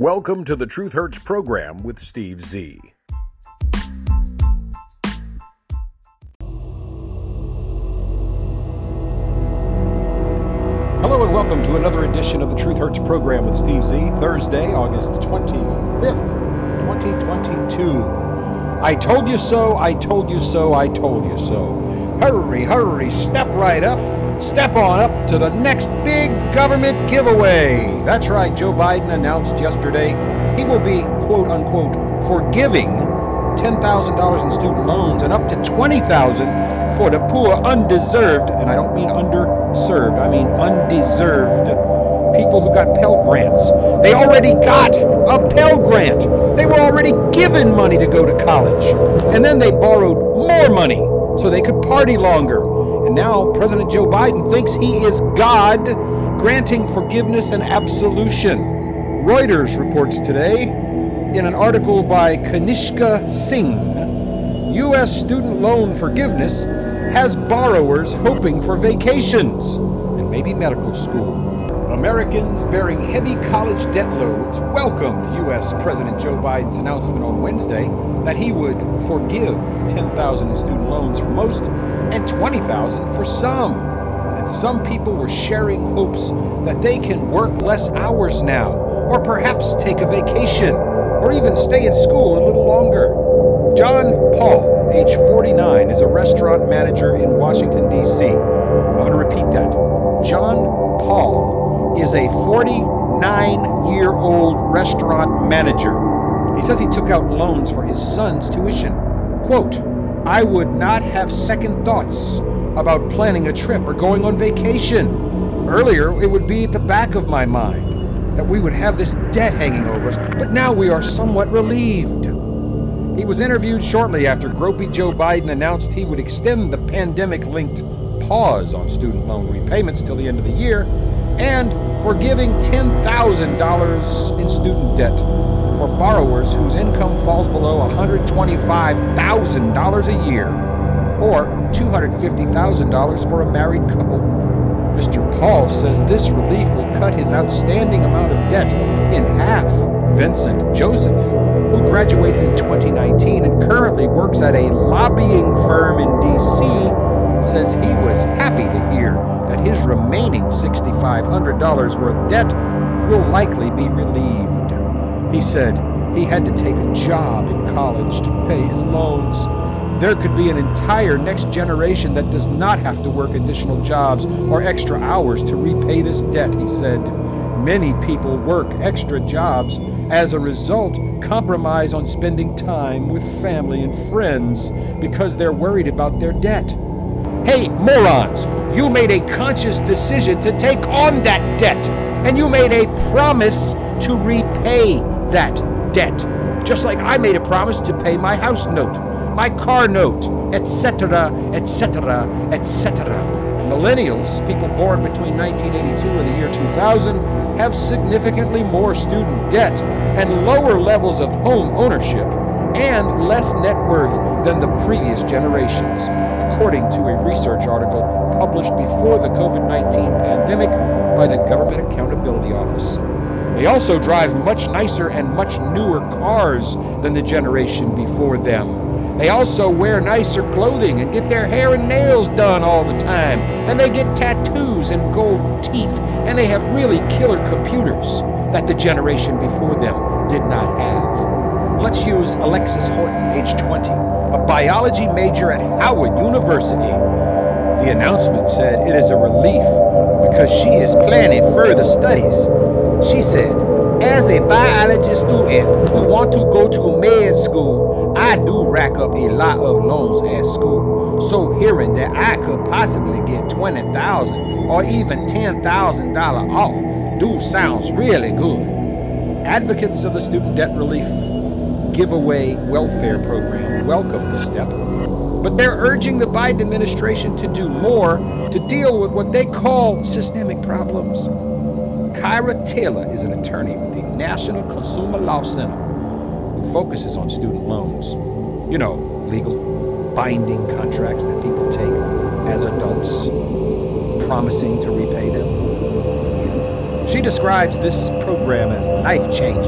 Welcome to the Truth Hurts program with Steve Z. Hello and welcome to another edition of the Truth Hurts program with Steve Z. Thursday, August 25th, 2022. I told you so, I told you so, I told you so. Hurry, hurry, step right up. Step on up to the next big government giveaway. That's right, Joe Biden announced yesterday he will be, quote unquote, forgiving $10,000 in student loans and up to $20,000 for the poor, undeserved, and I don't mean underserved, I mean undeserved people who got Pell Grants. They already got a Pell Grant. They were already given money to go to college. And then they borrowed more money so they could party longer. And now President Joe Biden thinks he is God granting forgiveness and absolution. Reuters reports today in an article by Kanishka Singh U.S. student loan forgiveness has borrowers hoping for vacations and maybe medical school. Americans bearing heavy college debt loads welcomed U.S. President Joe Biden's announcement on Wednesday that he would forgive 10,000 in student loans for most and 20,000 for some. And some people were sharing hopes that they can work less hours now, or perhaps take a vacation, or even stay in school a little longer. John Paul, age 49, is a restaurant manager in Washington, D.C. I'm going to repeat that. John Paul is a 49 year old restaurant manager. He says he took out loans for his son's tuition. Quote, I would not have second thoughts about planning a trip or going on vacation. Earlier, it would be at the back of my mind that we would have this debt hanging over us, but now we are somewhat relieved. He was interviewed shortly after Gropey Joe Biden announced he would extend the pandemic linked pause on student loan repayments till the end of the year and forgiving $10,000 in student debt for borrowers whose income falls below $125,000 a year or $250,000 for a married couple. Mr. Paul says this relief will cut his outstanding amount of debt in half. Vincent Joseph, who graduated in 2019 and currently works at a lobbying firm in D.C., says he was happy to hear that his remaining $6,500 worth debt will likely be relieved. He said he had to take a job in college to pay his loans. There could be an entire next generation that does not have to work additional jobs or extra hours to repay this debt, he said. Many people work extra jobs. As a result, compromise on spending time with family and friends because they're worried about their debt. Hey, morons, you made a conscious decision to take on that debt, and you made a promise to repay that debt. Just like I made a promise to pay my house note, my car note, etc., etc., etc. Millennials, people born between 1982 and the year 2000, have significantly more student debt and lower levels of home ownership and less net worth than the previous generations, according to a research article published before the COVID 19 pandemic by the Government Accountability Office. They also drive much nicer and much newer cars than the generation before them. They also wear nicer clothing and get their hair and nails done all the time. And they get tattoos and gold teeth. And they have really killer computers that the generation before them did not have. Let's use Alexis Horton, age 20, a biology major at Howard University. The announcement said it is a relief because she is planning further studies. She said, as a biology student who want to go to med school, I do rack up a lot of loans at school. So hearing that I could possibly get 20,000 or even $10,000 off do sounds really good. Advocates of the student debt relief giveaway welfare program welcome the step, but they're urging the Biden administration to do more to deal with what they call systemic problems. Kyra Taylor is an attorney with the National Consumer Law Center who focuses on student loans. You know, legal, binding contracts that people take as adults, promising to repay them. She describes this program as life changing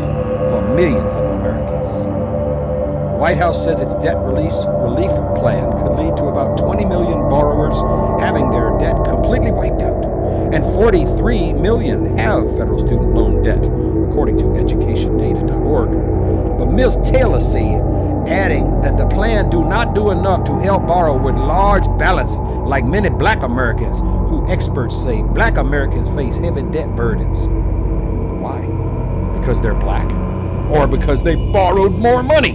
for millions of Americans. The White House says its debt release relief plan could lead to about 20 million borrowers having their debt completely wiped out, and 43 million have federal student loan debt, according to educationdata.org. But Ms. Taylor said adding that the plan do not do enough to help borrow with large balance like many black Americans who experts say black Americans face heavy debt burdens. Why? Because they're black? Or because they borrowed more money?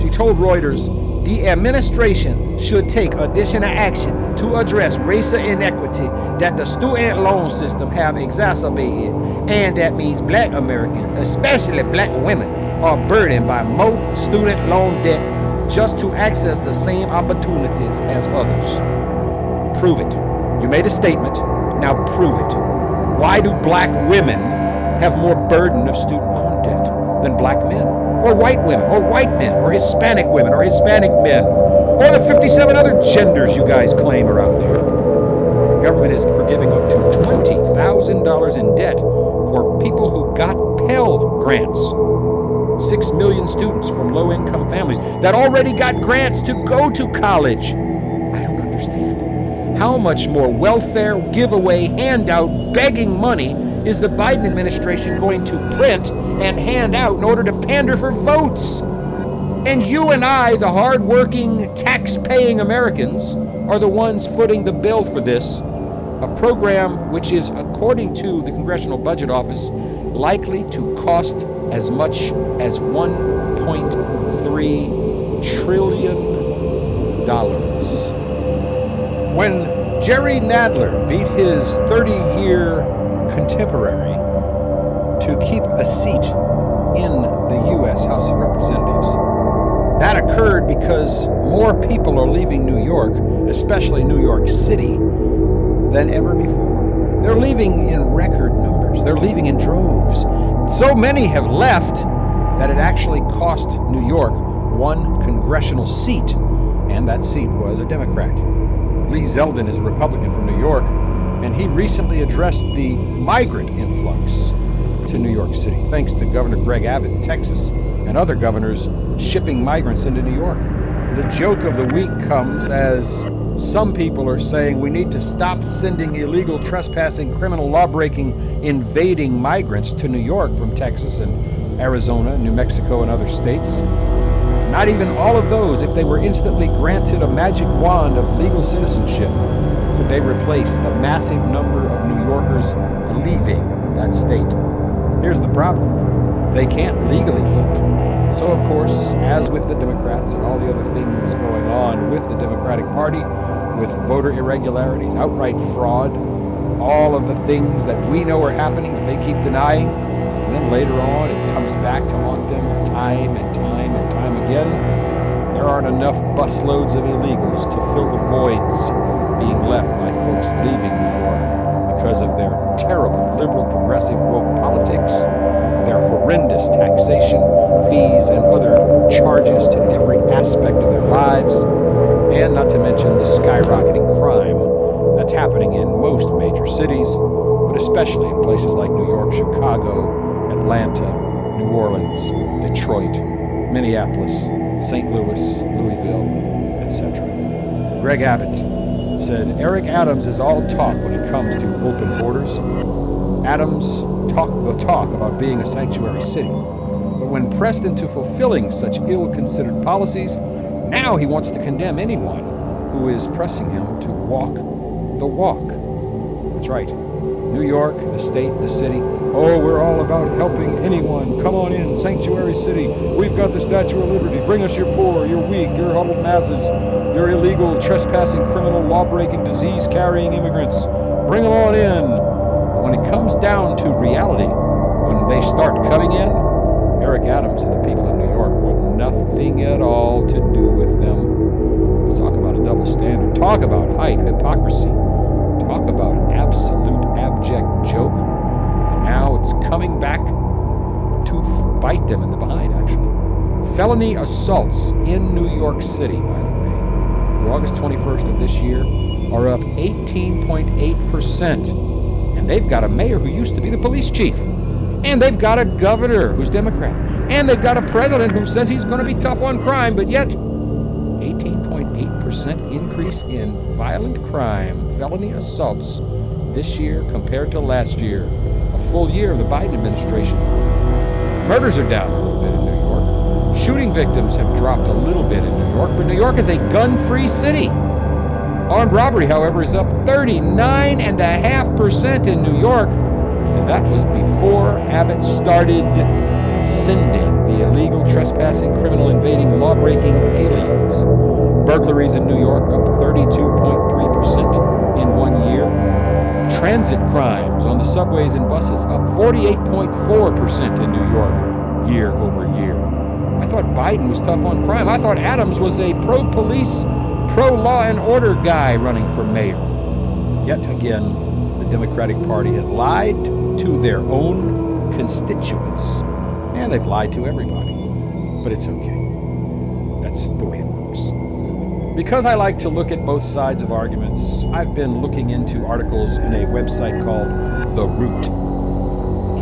She told Reuters the administration should take additional action to address racial inequity that the student loan system have exacerbated and that means black Americans, especially black women, are burdened by more student loan debt just to access the same opportunities as others. Prove it. You made a statement. Now prove it. Why do black women have more burden of student loan debt than black men? Or white women, or white men, or Hispanic women, or Hispanic men, or the 57 other genders you guys claim are out there. The government is forgiving up to $20,000 in debt for people who got Pell grants. Six million students from low income families that already got grants to go to college. I don't understand. How much more welfare, giveaway, handout, begging money is the Biden administration going to print and hand out in order to pander for votes? And you and I, the hardworking, tax paying Americans, are the ones footing the bill for this. A program which is, according to the Congressional Budget Office, likely to cost as much as $1.3 trillion. When Jerry Nadler beat his 30 year contemporary to keep a seat in the U.S. House of Representatives, that occurred because more people are leaving New York, especially New York City, than ever before. They're leaving in record numbers, they're leaving in droves. So many have left that it actually cost New York one congressional seat, and that seat was a Democrat. Lee Zeldin is a Republican from New York, and he recently addressed the migrant influx to New York City, thanks to Governor Greg Abbott in Texas and other governors shipping migrants into New York. The joke of the week comes as some people are saying we need to stop sending illegal trespassing, criminal law breaking, invading migrants to New York from Texas and Arizona, New Mexico, and other states. Not even all of those, if they were instantly granted a magic wand of legal citizenship, could they replace the massive number of New Yorkers leaving that state. Here's the problem they can't legally vote. So, of course, as with the Democrats and all the other things going on with the Democratic Party, with voter irregularities, outright fraud, all of the things that we know are happening that they keep denying, then later on it comes back to haunt them time and time and time again. There aren't enough busloads of illegals to fill the voids being left by folks leaving New York because of their terrible liberal progressive woke politics, their horrendous taxation, fees, and other charges to every aspect of their lives, and not to mention the skyrocketing crime that's happening in most major cities, but especially in places like New York, Chicago, Atlanta, New Orleans, Detroit, Minneapolis, St. Louis, Louisville, etc. Greg Abbott said Eric Adams is all talk when it comes to open borders. Adams talk the talk about being a sanctuary city. But when pressed into fulfilling such ill considered policies, now he wants to condemn anyone who is pressing him to walk the walk. That's right. New York, the state, the city. Oh, we're all about helping anyone. Come on in, sanctuary city. We've got the Statue of Liberty. Bring us your poor, your weak, your huddled masses, your illegal, trespassing, criminal, law breaking, disease carrying immigrants. Bring them on in. But when it comes down to reality, when they start coming in, Eric Adams and the people in New York want nothing at all to do with them. Talk about a double standard. Talk about hype, hypocrisy. Talk about an absolute abject joke. And now it's coming back to bite them in the behind, actually. Felony assaults in New York City, by the way, through August 21st of this year, are up 18.8%. And And they've got a mayor who used to be the police chief. And they've got a governor who's Democrat. And they've got a president who says he's going to be tough on crime, but yet 18.8% increase in violent crime, felony assaults this year compared to last year, a full year of the Biden administration. Murders are down a little bit in New York. Shooting victims have dropped a little bit in New York, but New York is a gun free city. Armed robbery, however, is up 39.5% in New York, and that was before Abbott started sending the illegal trespassing, criminal invading, law breaking aliens. Burglaries in New York up 32.3% in one year. Transit crimes on the subways and buses up 48.4% in New York year over year. I thought Biden was tough on crime. I thought Adams was a pro police pro law and order guy running for mayor. Yet again, the Democratic Party has lied to their own constituents, and they've lied to everybody. But it's okay. That's the way it works. Because I like to look at both sides of arguments, I've been looking into articles in a website called The Root.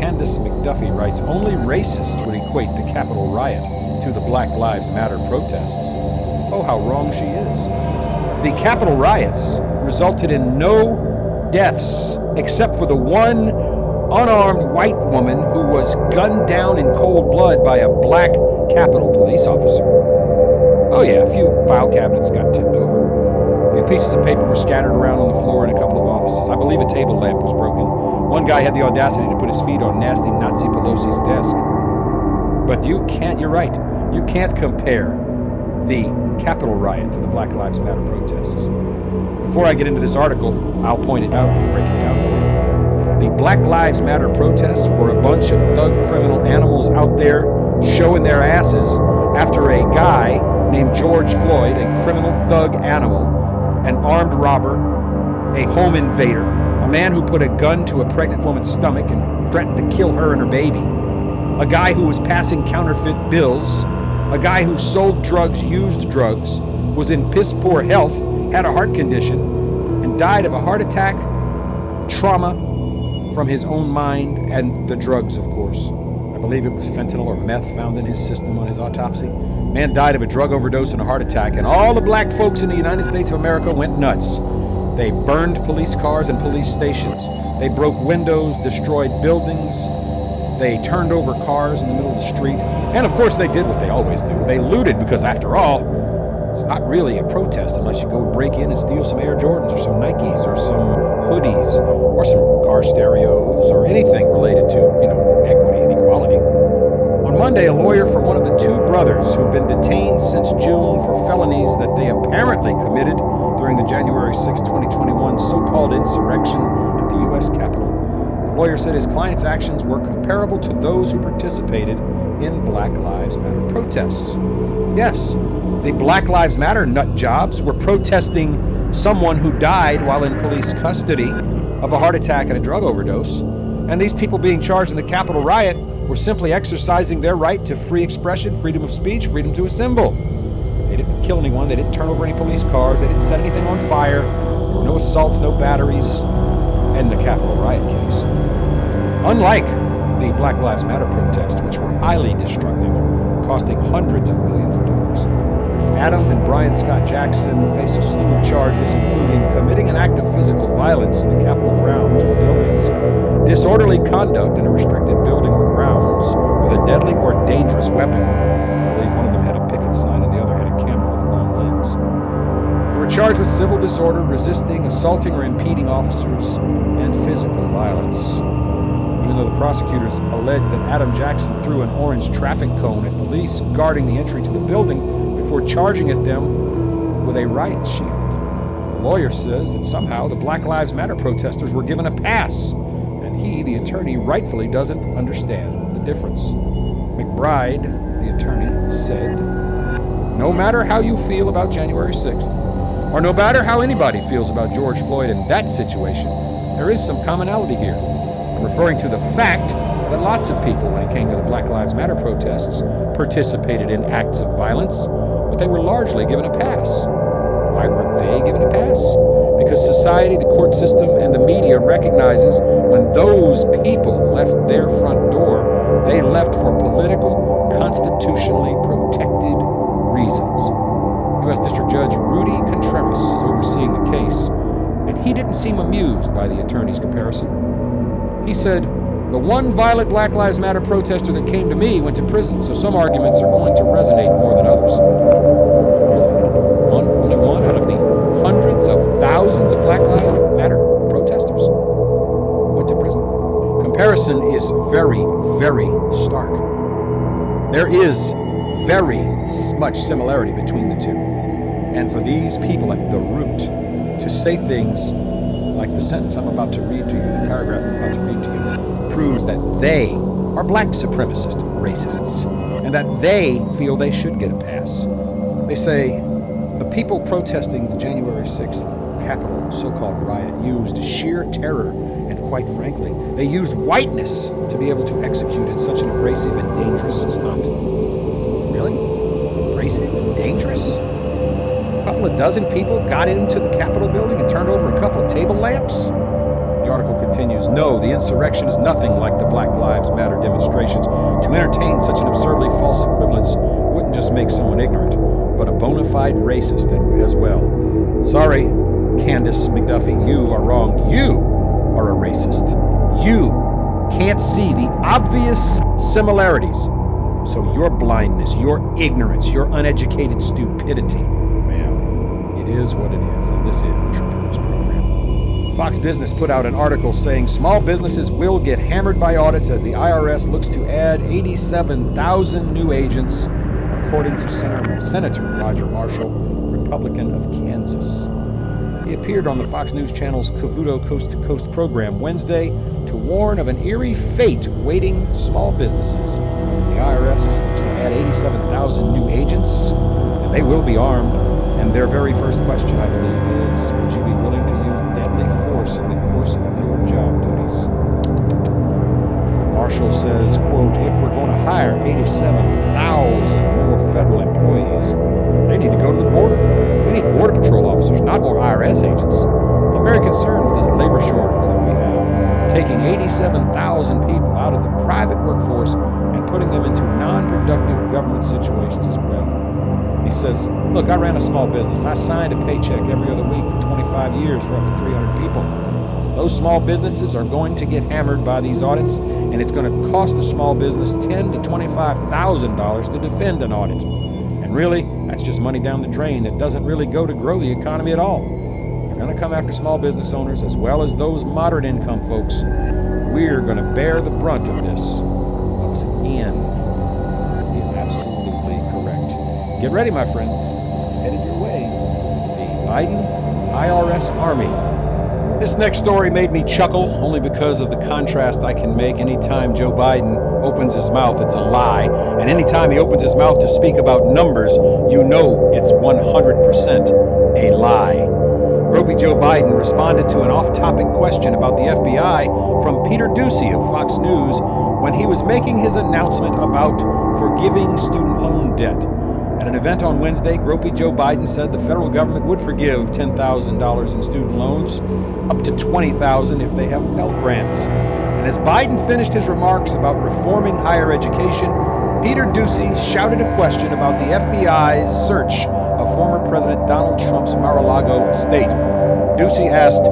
Candace McDuffie writes Only racists would equate the Capitol riot to the Black Lives Matter protests. Oh, how wrong she is. The Capitol riots resulted in no deaths except for the one unarmed white woman who was gunned down in cold blood by a black Capitol police officer. Oh, yeah, a few file cabinets got tipped pieces of paper were scattered around on the floor in a couple of offices. I believe a table lamp was broken. One guy had the audacity to put his feet on nasty Nazi Pelosi's desk. But you can't, you're right, you can't compare the Capitol riot to the Black Lives Matter protests. Before I get into this article, I'll point it out and break it down for you. The Black Lives Matter protests were a bunch of thug criminal animals out there showing their asses after a guy named George Floyd, a criminal thug animal, an armed robber, a home invader, a man who put a gun to a pregnant woman's stomach and threatened to kill her and her baby, a guy who was passing counterfeit bills a guy who sold drugs, used drugs, was in piss poor health, had a heart condition, and died of a heart attack, trauma from his own mind, and the drugs, of course. I believe it was fentanyl or meth found in his system on his autopsy. Man died of a drug overdose and a heart attack, and all the black folks in the United States of America went nuts. They burned police cars and police stations. They broke windows, destroyed buildings, they turned over cars in the middle of the street. And of course, they did what they always do. They looted because, after all, it's not really a protest unless you go and break in and steal some Air Jordans or some Nikes or some hoodies or some car stereos or anything related to, you know. On Monday, a lawyer for one of the two brothers who've been detained since June for felonies that they apparently committed during the January 6, 2021 so called insurrection at the U.S. Capitol The lawyer said his client's actions were comparable to those who participated in Black Lives Matter protests. Yes, the Black Lives Matter nut jobs were protesting someone who died while in police custody of a heart attack and a drug overdose. And these people being charged in the Capitol riot were simply exercising their right to free expression, freedom of speech, freedom to assemble. They didn't kill anyone, they didn't turn over any police cars, they didn't set anything on fire, there were no assaults, no batteries, and the Capitol riot case. Unlike the Black Lives Matter protests, which were highly destructive, costing hundreds of millions of dollars. Adam and Brian Scott Jackson face a slew of charges, including committing an act of physical violence in the Capitol grounds or buildings, disorderly conduct in a restricted deadly or dangerous weapon. I believe one of them had a picket sign and the other had a camera with a long lens. They were charged with civil disorder, resisting, assaulting, or impeding officers, and physical violence even though the prosecutors allege that Adam Jackson threw an orange traffic cone at police guarding the entry to the building before charging at them with a riot shield. The lawyer says that somehow the Black Lives Matter protesters were given a pass, and he, the attorney, rightfully doesn't understand the difference. McBride, the attorney, said, No matter how you feel about January 6th, or no matter how anybody feels about George Floyd in that situation, there is some commonality here I'm referring to the fact that lots of people, when it came to the Black Lives Matter protests, participated in acts of violence, but they were largely given a pass. Why were they given a pass? because society, the court system, and the media recognizes when those people left their front door, they left for political, constitutionally protected reasons. U.S. District Judge Rudy Contreras is overseeing the case, and he didn't seem amused by the attorney's comparison. He said, the one violent Black Lives Matter protester that came to me went to prison, so some arguments are going to resonate more than others. Comparison is very, very stark. There is very much similarity between the two. And for these people at the root to say things like the sentence I'm about to read to you, the paragraph I'm about to read to you, proves that they are black supremacist racists and that they feel they should get a pass. They say the people protesting the January 6th Capitol so called riot used sheer terror quite frankly, they used whiteness to be able to execute in such an abrasive and dangerous stunt. Really? Abrasive and dangerous? A couple of dozen people got into the Capitol building and turned over a couple of table lamps? The article continues No, the insurrection is nothing like the Black Lives Matter demonstrations. To entertain such an absurdly false equivalence wouldn't just make someone ignorant, but a bona fide racist as well. Sorry, Candace McDuffie, you are wrong. You are a racist. You can't see the obvious similarities. So your blindness, your ignorance, your uneducated stupidity, man, it is what it is, and this is the Truth Program. Fox Business put out an article saying small businesses will get hammered by audits as the IRS looks to add 87,000 new agents, according to Senator Roger Marshall, Republican of Kansas. He appeared on the Fox News Channel's Cavuto Coast to Coast program Wednesday to warn of an eerie fate waiting small businesses. The IRS looks to add 87,000 new agents, and they will be armed. And their very first question, I believe, is Would you be willing to use deadly force in the course of your job duties? Marshall says, quote, if we're going to hire 87,000 more federal employees, they need to go to the border. Need Border Patrol officers, not more IRS agents. I'm very concerned with this labor shortage that we have, taking 87,000 people out of the private workforce and putting them into non-productive government situations as well. He says, look, I ran a small business. I signed a paycheck every other week for 25 years for up to 300 people. Those small businesses are going to get hammered by these audits, and it's going to cost a small business ten to twenty-five thousand dollars to defend an audit. Really, that's just money down the drain that doesn't really go to grow the economy at all. They're going to come after small business owners as well as those moderate income folks. We're going to bear the brunt of this once again. He is absolutely correct. Get ready, my friends. It's headed your way. The Biden IRS Army this next story made me chuckle only because of the contrast I can make anytime Joe Biden opens his mouth, it's a lie. And anytime he opens his mouth to speak about numbers, you know it's 100% a lie. Gropey Joe Biden responded to an off topic question about the FBI from Peter Doocy of Fox News when he was making his announcement about forgiving student loan debt. At an event on Wednesday, Gropey Joe Biden said the federal government would forgive $10,000 in student loans, up to 20,000 if they have Pell Grants. And as Biden finished his remarks about reforming higher education, Peter Doocy shouted a question about the FBI's search of former President Donald Trump's Mar-a-Lago estate. Doocy asked,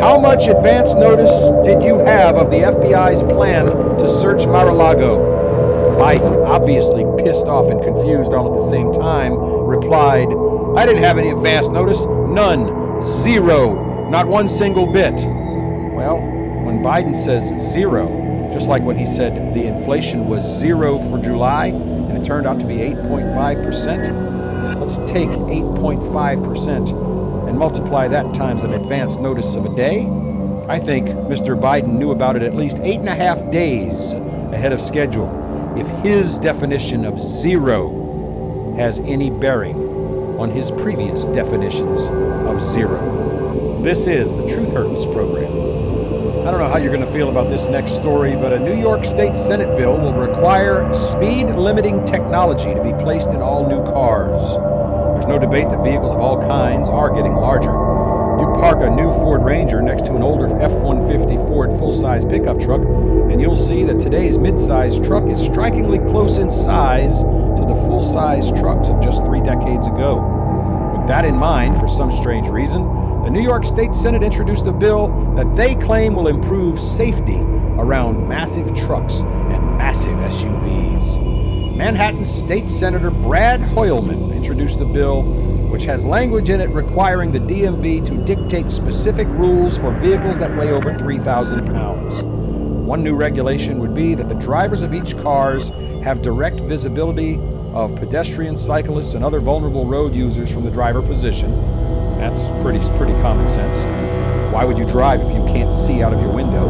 How much advance notice did you have of the FBI's plan to search Mar-a-Lago? Biden, obviously pissed off and confused all at the same time, replied, I didn't have any advance notice. None. Zero. Not one single bit. Well, Biden says zero, just like when he said the inflation was zero for July and it turned out to be 8.5%, let's take 8.5% and multiply that times an advance notice of a day. I think Mr. Biden knew about it at least eight and a half days ahead of schedule if his definition of zero has any bearing on his previous definitions of zero. This is the Truth Hurts program. I don't know how you're going to feel about this next story, but a New York State Senate bill will require speed limiting technology to be placed in all new cars. There's no debate that vehicles of all kinds are getting larger. You park a new Ford Ranger next to an older F 150 Ford full size pickup truck, and you'll see that today's mid-size truck is strikingly close in size to the full size trucks of just three decades ago. With that in mind, for some strange reason, the New York State Senate introduced a bill that they claim will improve safety around massive trucks and massive SUVs. Manhattan State Senator Brad Hoylman introduced the bill which has language in it requiring the DMV to dictate specific rules for vehicles that weigh over 3,000 pounds. One new regulation would be that the drivers of each cars have direct visibility of pedestrians, cyclists, and other vulnerable road users from the driver position that's pretty pretty common sense. Why would you drive if you can't see out of your window?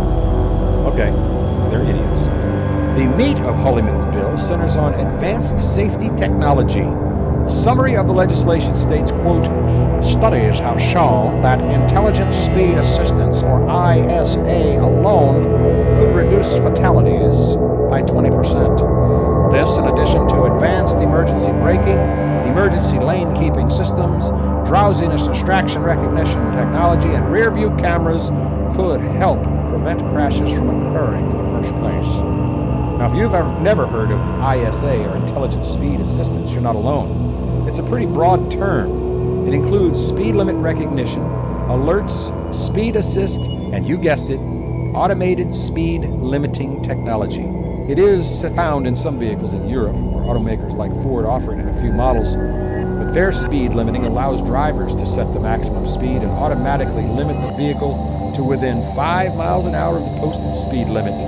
Okay, they're idiots. The meat of Hoylman's bill centers on advanced safety technology. A summary of the legislation states, quote, Studies have shown that intelligent speed assistance, or ISA, alone could reduce fatalities by 20%. This, in addition to advanced emergency braking, emergency lane keeping systems, drowsiness distraction recognition technology, and rear view cameras could help prevent crashes from occurring in the first place. Now, if you've ever, never heard of ISA or Intelligent Speed Assistance, you're not alone. It's a pretty broad term. It includes speed limit recognition, alerts, speed assist, and you guessed it, automated speed limiting technology. It is found in some vehicles in Europe, where automakers like Ford offer it in a few models, their speed limiting allows drivers to set the maximum speed and automatically limit the vehicle to within 5 miles an hour of the posted speed limit.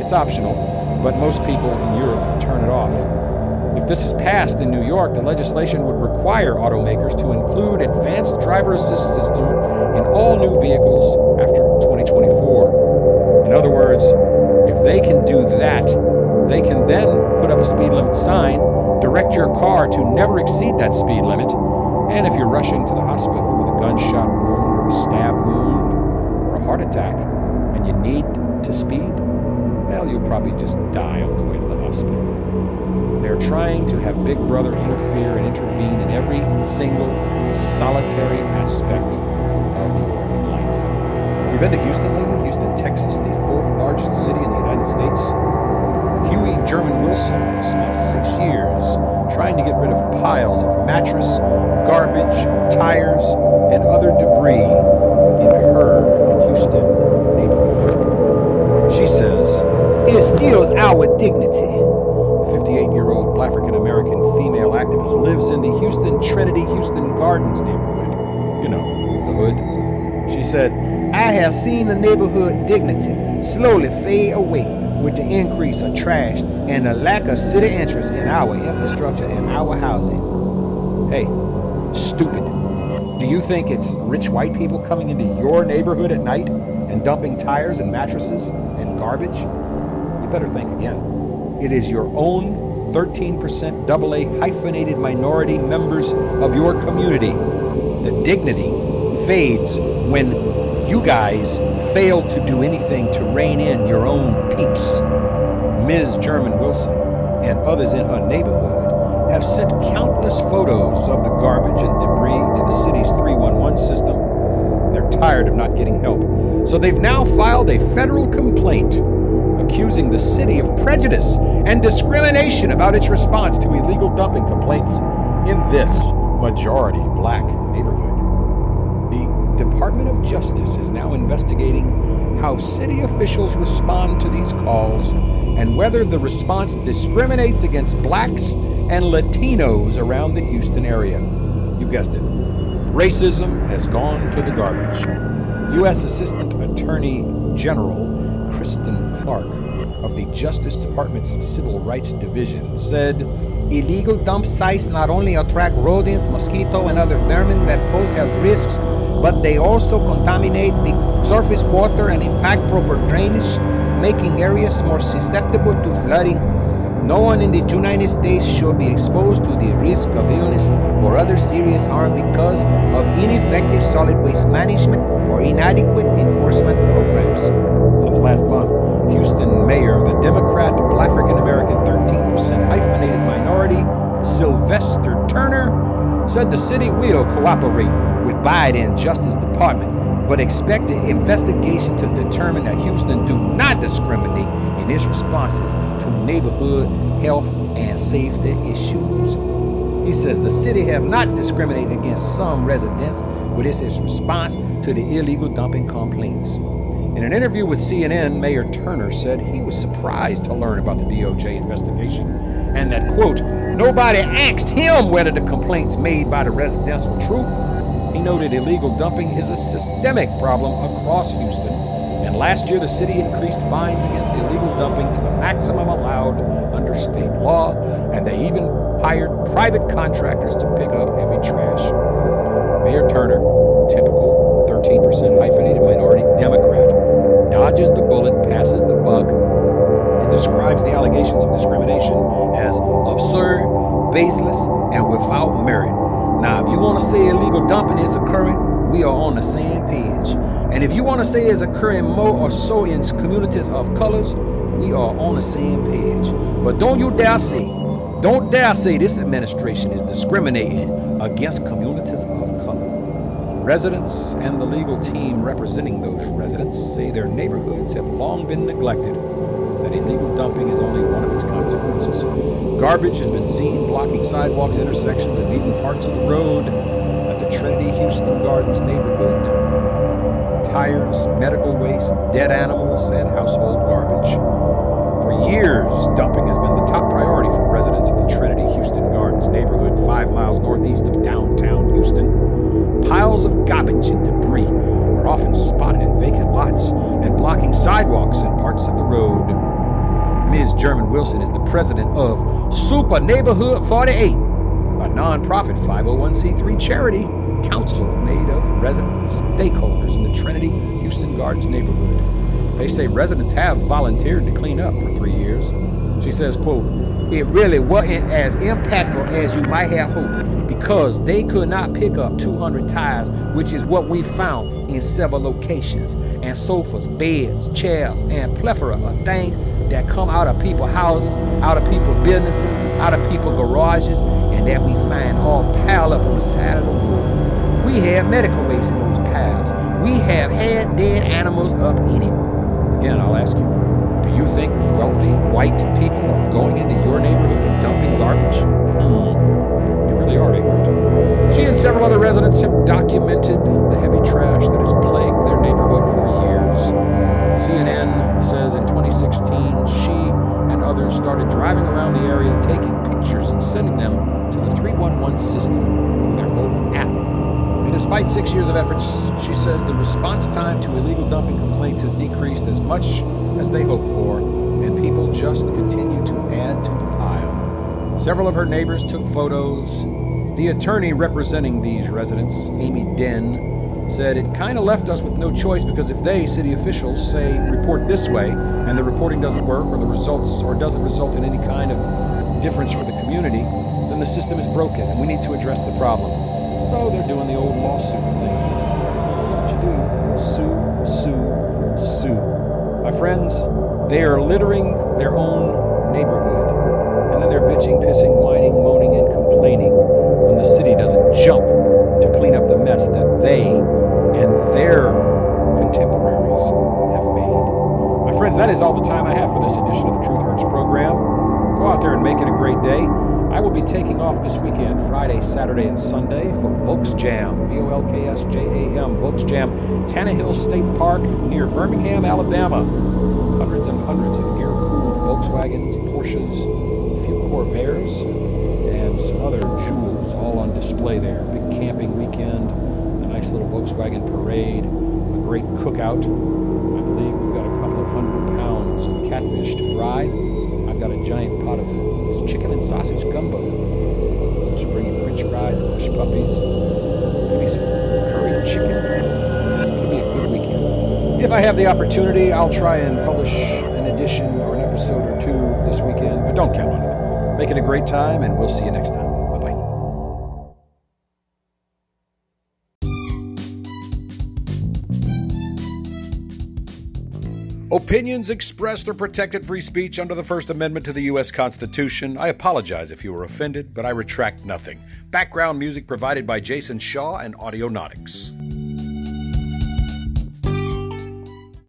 It's optional, but most people in Europe turn it off. If this is passed in New York, the legislation would require automakers to include advanced driver assist system in all new vehicles after 2024. In other words, if they can do that, they can then put up a speed limit sign direct your car to never exceed that speed limit. And if you're rushing to the hospital with a gunshot wound or a stab wound or a heart attack and you need to speed, well, you'll probably just die on the way to the hospital. They're trying to have Big Brother interfere and intervene in every single solitary aspect of your life. You've been to Houston lately? Houston, Texas, the fourth largest city in the United States? Huey German Wilson spent six years trying to get rid of piles of mattress, garbage, tires, and other debris in her Houston neighborhood. She says, It steals our dignity. The 58 year old black African American female activist lives in the Houston Trinity Houston Gardens neighborhood. You know, the hood. She said, I have seen the neighborhood dignity slowly fade away with the increase of trash and the lack of city interest in our infrastructure and our housing. Hey, stupid. Do you think it's rich white people coming into your neighborhood at night and dumping tires and mattresses and garbage? You better think again. It is your own 13% AA hyphenated minority members of your community. The dignity fades when you guys fail to do anything to rein in your own peeps. Ms. German Wilson and others in her neighborhood have sent countless photos of the garbage and debris to the city's 311 system. They're tired of not getting help, so they've now filed a federal complaint accusing the city of prejudice and discrimination about its response to illegal dumping complaints in this majority black neighborhood. Department of Justice is now investigating how city officials respond to these calls and whether the response discriminates against blacks and Latinos around the Houston area. You guessed it. Racism has gone to the garbage. U.S. Assistant Attorney General Kristen Clarke of the Justice Department's Civil Rights Division said Illegal dump sites not only attract rodents, mosquito, and other vermin that pose health risks, but they also contaminate the surface water and impact proper drainage, making areas more susceptible to flooding. No one in the United States should be exposed to the risk of illness or other serious harm because of ineffective solid waste management or inadequate enforcement programs. Since last month, Houston Mayor, the Democrat Black African American 13% hyphenated minority, Sylvester Turner, said the city will cooperate with Biden Justice Department, but expect the investigation to determine that Houston do not discriminate in its responses to neighborhood health and safety issues. He says the city have not discriminated against some residents with its response to the illegal dumping complaints. In an interview with CNN, Mayor Turner said he was surprised to learn about the DOJ investigation and that, quote, nobody asked him whether the complaints made by the residential true. He noted illegal dumping is a systemic problem across Houston, and last year the city increased fines against illegal dumping to the maximum allowed under state law, and they even hired private contractors to pick up heavy trash. Mayor Turner, typical 13% hyphenated minority Democrat, dodges the bullet, passes the buck, and describes the allegations of discrimination as absurd, baseless, and without merit. Now, if you want to say illegal dumping is occurring, we are on the same page. And if you want to say it's occurring more or so in communities of colors, we are on the same page. But don't you dare say, don't dare say this administration is discriminating against communities. Residents and the legal team representing those residents say their neighborhoods have long been neglected, that illegal dumping is only one of its consequences. Garbage has been seen blocking sidewalks, intersections, and even parts of the road at the Trinity Houston Gardens neighborhood. Tires, medical waste, dead animals, and household garbage. For years, dumping has been the top priority for residents of the Trinity Houston Gardens neighborhood, five miles northeast of downtown Houston. Piles of garbage and debris are often spotted in vacant lots and blocking sidewalks and parts of the road. Ms. German Wilson is the president of Super Neighborhood 48, a nonprofit 501c3 charity council made of residents and stakeholders in the Trinity Houston Gardens neighborhood. They say residents have volunteered to clean up for three years. She says, quote, it really wasn't as impactful as you might have hoped because they could not pick up 200 tires, which is what we found in several locations, and sofas, beds, chairs, and plethora of things that come out of people's houses, out of people's businesses, out of people's garages, and that we find all piled up on the side of the road. We have medical waste in those piles. We have had dead animals up in it. Again, I'll ask you, do you think wealthy white people are going into your neighborhood and dumping garbage? Hmm. Really are ignorant. She and several other residents have documented the heavy trash that has plagued their neighborhood for years. CNN says in 2016, she and others started driving around the area, taking pictures and sending them to the 311 system through their mobile app. And despite six years of efforts, she says the response time to illegal dumping complaints has decreased as much as they hoped for, and people just continue to add to. Several of her neighbors took photos. The attorney representing these residents, Amy Dinn, said it kind of left us with no choice because if they, city officials, say report this way and the reporting doesn't work or the results or doesn't result in any kind of difference for the community, then the system is broken and we need to address the problem. So they're doing the old lawsuit thing. That's what you do. Sue, sue, sue. My friends, they are littering their own neighborhood. Bitching, pissing, whining, moaning, and complaining when the city doesn't jump to clean up the mess that they and their contemporaries have made. My friends, that is all the time I have for this edition of the Truth Hurts program. Go out there and make it a great day. I will be taking off this weekend, Friday, Saturday, and Sunday for Volks Jam, V O L K S J A M, Volks Jam, Tannehill State Park near Birmingham, Alabama. Hundreds and hundreds of air cooled Volkswagens, Porsches, Volkswagen parade, a great cookout. I believe we've got a couple of hundred pounds of catfish to fry. I've got a giant pot of chicken and sausage gumbo. So bringing french fries and hush puppies, maybe some curry chicken. It's going to be a good weekend. If I have the opportunity, I'll try and publish an edition or an episode or two this weekend, but don't count on it. Make it a great time, and we'll see you next time. Opinions expressed are protected free speech under the First Amendment to the U.S. Constitution. I apologize if you were offended, but I retract nothing. Background music provided by Jason Shaw and Audionautix.